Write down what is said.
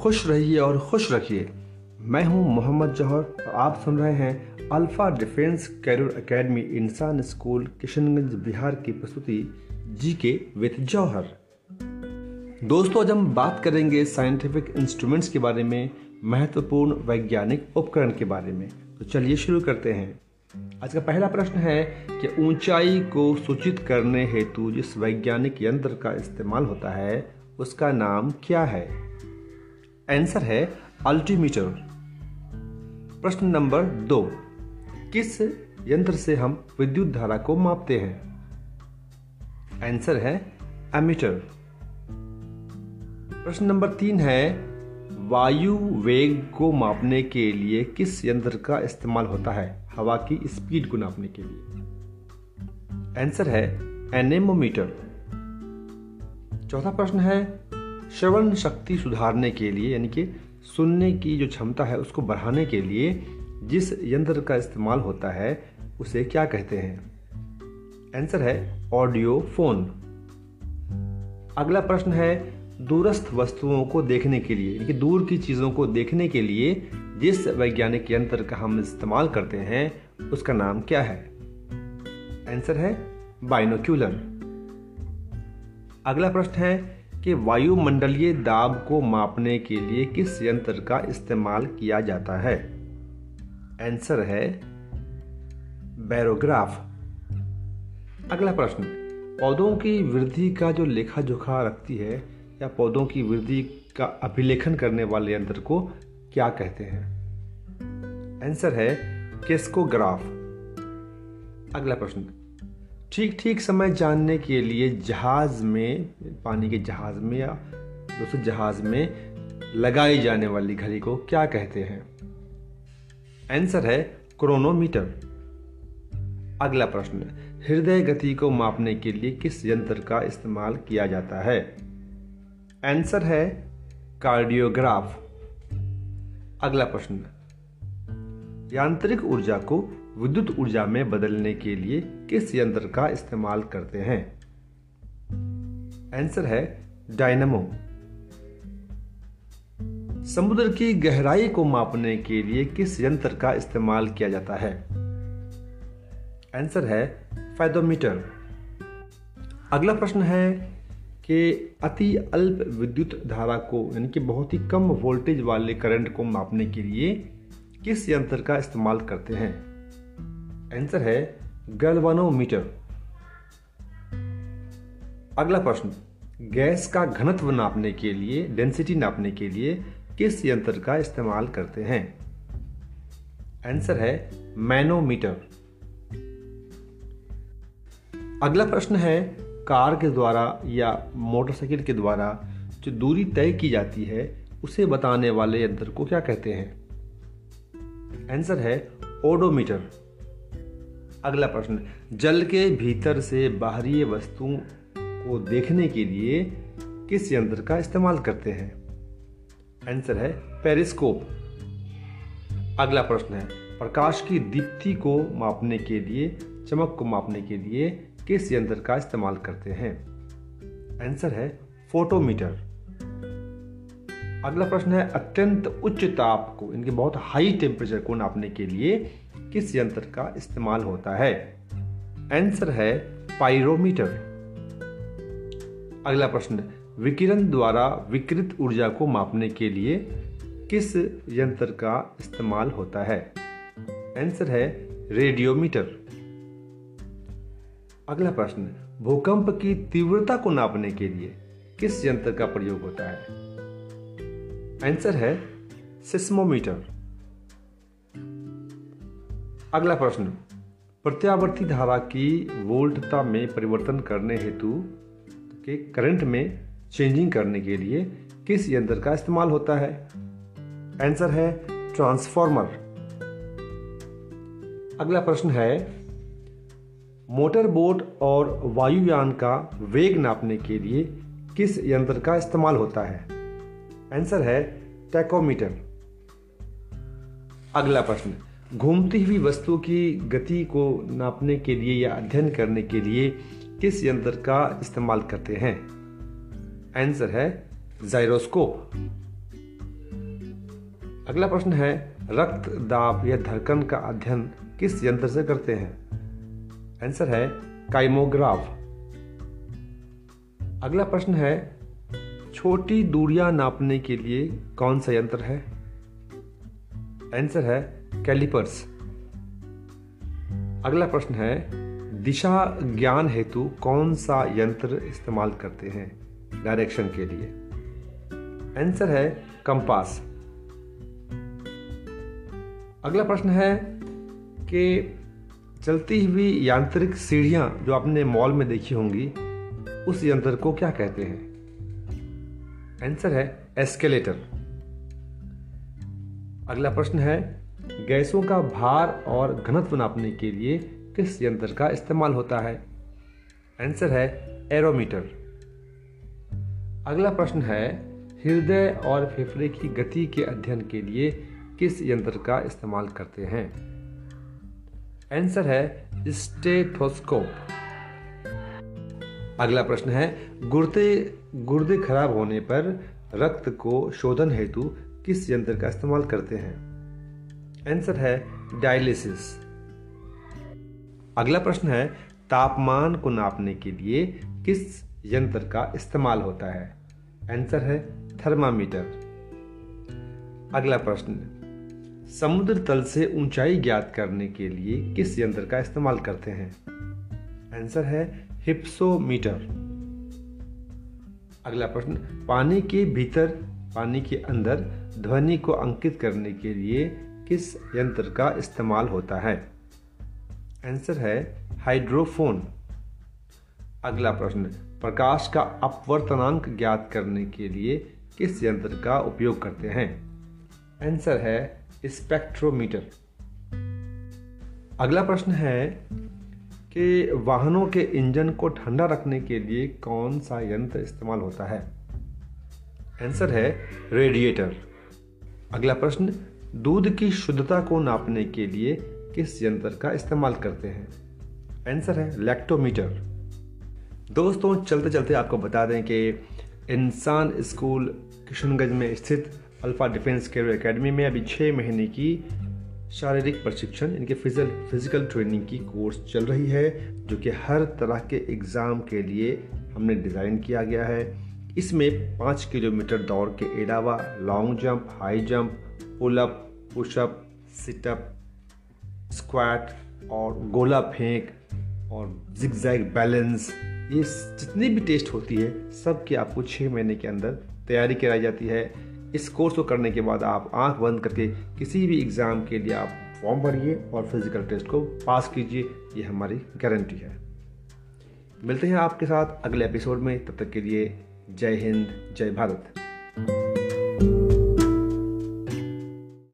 खुश रहिए और खुश रखिए। मैं हूँ मोहम्मद जौहर और आप सुन रहे हैं alpha defence career academy Insan school Kishanganj Bihar की प्रस्तुति जी के विथ जौहर। दोस्तों, आज हम बात करेंगे साइंटिफिक इंस्ट्रूमेंट्स के बारे में, महत्वपूर्ण वैज्ञानिक उपकरण के बारे में। तो चलिए शुरू करते हैं। आज का पहला प्रश्न है कि ऊंचाई को सूचित करने हेतु जिस वैज्ञानिक यंत्र का इस्तेमाल होता है, उसका नाम क्या है? आंसर है अल्टीमीटर। प्रश्न नंबर दो, किस यंत्र से हम विद्युत धारा को मापते हैं? आंसर है एमीटर। प्रश्न नंबर तीन है, वायु वेग को मापने के लिए किस यंत्र का इस्तेमाल होता है? हवा की स्पीड को नापने के लिए। आंसर है एनेमोमीटर। चौथा प्रश्न है श्रवण शक्ति सुधारने के लिए, यानी कि सुनने की जो क्षमता है उसको बढ़ाने के लिए जिस यंत्र का इस्तेमाल होता है, उसे क्या कहते हैं? आंसर है ऑडियो फ़ोन अगला प्रश्न है दूरस्थ वस्तुओं को देखने के लिए, यानी कि दूर की चीज़ों को देखने के लिए जिस वैज्ञानिक यंत्र का हम इस्तेमाल करते हैं, उसका नाम क्या है? आंसर है बाइनोक्यूलर अगला प्रश्न है कि वायुमंडलीय दाब को मापने के लिए किस यंत्र का इस्तेमाल किया जाता है? आंसर है बैरोग्राफ। अगला प्रश्न। पौधों की वृद्धि का जो लेखा जोखा रखती है या पौधों की वृद्धि का अभिलेखन करने वाले यंत्र को क्या कहते हैं? आंसर है केस्कोग्राफ। अगला प्रश्न। ठीक ठीक समय जानने के लिए जहाज़ में, पानी के जहाज़ में या दूसरे जहाज़ में लगाई जाने वाली घड़ी को क्या कहते हैं? आंसर है क्रोनोमीटर अगला प्रश्न हृदय गति को मापने के लिए किस यंत्र का इस्तेमाल किया जाता है? आंसर है कार्डियोग्राफ अगला प्रश्न यांत्रिक ऊर्जा को विद्युत ऊर्जा में बदलने के लिए किस यंत्र का इस्तेमाल करते हैं? आंसर है डायनमो समुद्र की गहराई को मापने के लिए किस यंत्र का इस्तेमाल किया जाता है? आंसर है फैदोमीटर अगला प्रश्न है कि अति अल्प विद्युत धारा को, यानी कि बहुत ही कम वोल्टेज वाले करंट को मापने के लिए किस यंत्र का इस्तेमाल करते हैं? आंसर है गैल्वानोमीटर अगला प्रश्न, गैस का घनत्व नापने के लिए डेंसिटी नापने के लिए किस यंत्र का इस्तेमाल करते हैं? आंसर है, मैनोमीटर। अगला प्रश्न है, कार के द्वारा या मोटरसाइकिल के द्वारा जो दूरी तय की जाती है, उसे बताने वाले यंत्र को क्या कहते हैं? आंसर है, ओडोमीटर। अगला प्रश्न, जल के भीतर से बाहरी वस्तुओं को देखने के लिए किस यंत्र का इस्तेमाल करते हैं? आंसर है, पेरिस्कोप। अगला प्रश्न है, प्रकाश की दीप्ति को मापने के लिए, चमक को मापने के लिए किस यंत्र का इस्तेमाल करते हैं? आंसर है, फोटोमीटर। अगला प्रश्न है, अत्यंत उच्च ताप को इनके बहुत हाई टेम्परेचर को नापने के लिए किस यंत्र का इस्तेमाल होता है? आंसर है पाइरोमीटर अगला प्रश्न, विकिरण द्वारा विकृत ऊर्जा को मापने के लिए किस यंत्र का इस्तेमाल होता है? आंसर है रेडियोमीटर अगला प्रश्न, भूकंप की तीव्रता को नापने के लिए किस यंत्र का प्रयोग होता है? आंसर है सिस्मोमीटर अगला प्रश्न। प्रत्यावर्ती धारा की वोल्टता में परिवर्तन करने हेतु के करंट में चेंजिंग करने के लिए किस यंत्र का इस्तेमाल होता है? आंसर है ट्रांसफॉर्मर अगला प्रश्न है मोटर बोट और वायुयान का वेग नापने के लिए किस यंत्र का इस्तेमाल होता है? आंसर है टैकोमीटर अगला प्रश्न घूमती हुई वस्तु की गति को नापने के लिए या अध्ययन करने के लिए किस यंत्र का इस्तेमाल करते हैं? आंसर है जायरोस्कोप। अगला प्रश्न है, रक्त, दाब या धड़कन का अध्ययन किस यंत्र से करते हैं? आंसर है काइमोग्राफ। अगला प्रश्न है, छोटी दूरियाँ नापने के लिए कौन सा यंत्र है? आंसर है कैलिपर्स। अगला प्रश्न है, दिशा ज्ञान हेतु कौन सा यंत्र इस्तेमाल करते हैं? डायरेक्शन के लिए। आंसर है, कंपास। अगला प्रश्न है कि चलती हुई यांत्रिक सीढ़ियाँ जो आपने मॉल में देखी होंगी, उस यंत्र को क्या कहते हैं? आंसर है, एस्केलेटर। अगला प्रश्न है गैसों का भार और घनत्व नापने के लिए किस यंत्र का इस्तेमाल होता है? आंसर है एरोमीटर। अगला प्रश्न है, हृदय और फेफड़े की गति के अध्ययन के लिए किस यंत्र का इस्तेमाल करते हैं? आंसर है स्टेथोस्कोप। अगला प्रश्न है, गुर्दे गुर्दे खराब होने पर रक्त को शोधन हेतु किस यंत्र का इस्तेमाल करते हैं? आंसर है डायलिसिस अगला प्रश्न है, तापमान को नापने के लिए किस यंत्र का इस्तेमाल होता है? आंसर है थर्मामीटर अगला प्रश्न, समुद्र तल से ऊंचाई ज्ञात करने के लिए किस यंत्र का इस्तेमाल करते हैं? आंसर है हिप्सोमीटर अगला प्रश्न, पानी के भीतर, पानी के अंदर ध्वनि को अंकित करने के लिए किस यंत्र का इस्तेमाल होता है? आंसर है हाइड्रोफोन। अगला प्रश्न, प्रकाश का अपवर्तनांक ज्ञात करने के लिए किस यंत्र का उपयोग करते हैं? आंसर है स्पेक्ट्रोमीटर। अगला प्रश्न है कि वाहनों के इंजन को ठंडा रखने के लिए कौन सा यंत्र इस्तेमाल होता है? आंसर है रेडिएटर। अगला प्रश्न दूध की शुद्धता को नापने के लिए किस यंत्र का इस्तेमाल करते हैं? आंसर है लैक्टोमीटर दोस्तों, चलते चलते आपको बता दें कि इंसान स्कूल किशनगंज में स्थित अल्फ़ा डिफेंस कैरियर एकेडमी में अभी छः महीने की शारीरिक प्रशिक्षण, इनके फ़िज़िकल फ़िज़िकल ट्रेनिंग की कोर्स चल रही है, जो कि हर तरह के एग्ज़ाम के लिए हमने डिज़ाइन किया गया है। इसमें पाँच किलोमीटर दौड़ के अलावा long jump high jump pull up push up sit up squat और गोला फेंक और जिगजैग बैलेंस ये जितनी भी टेस्ट होती है सब की आपको छः महीने के अंदर तैयारी कराई जाती है। इस कोर्स को करने के बाद आप आँख बंद करके किसी भी एग्ज़ाम के लिए आप फॉर्म भरिए और फ़िज़िकल टेस्ट को पास कीजिए। ये हमारी गारंटी है। मिलते हैं आपके साथ अगले एपिसोड में। तब तक के लिए जय हिंद जय भारत।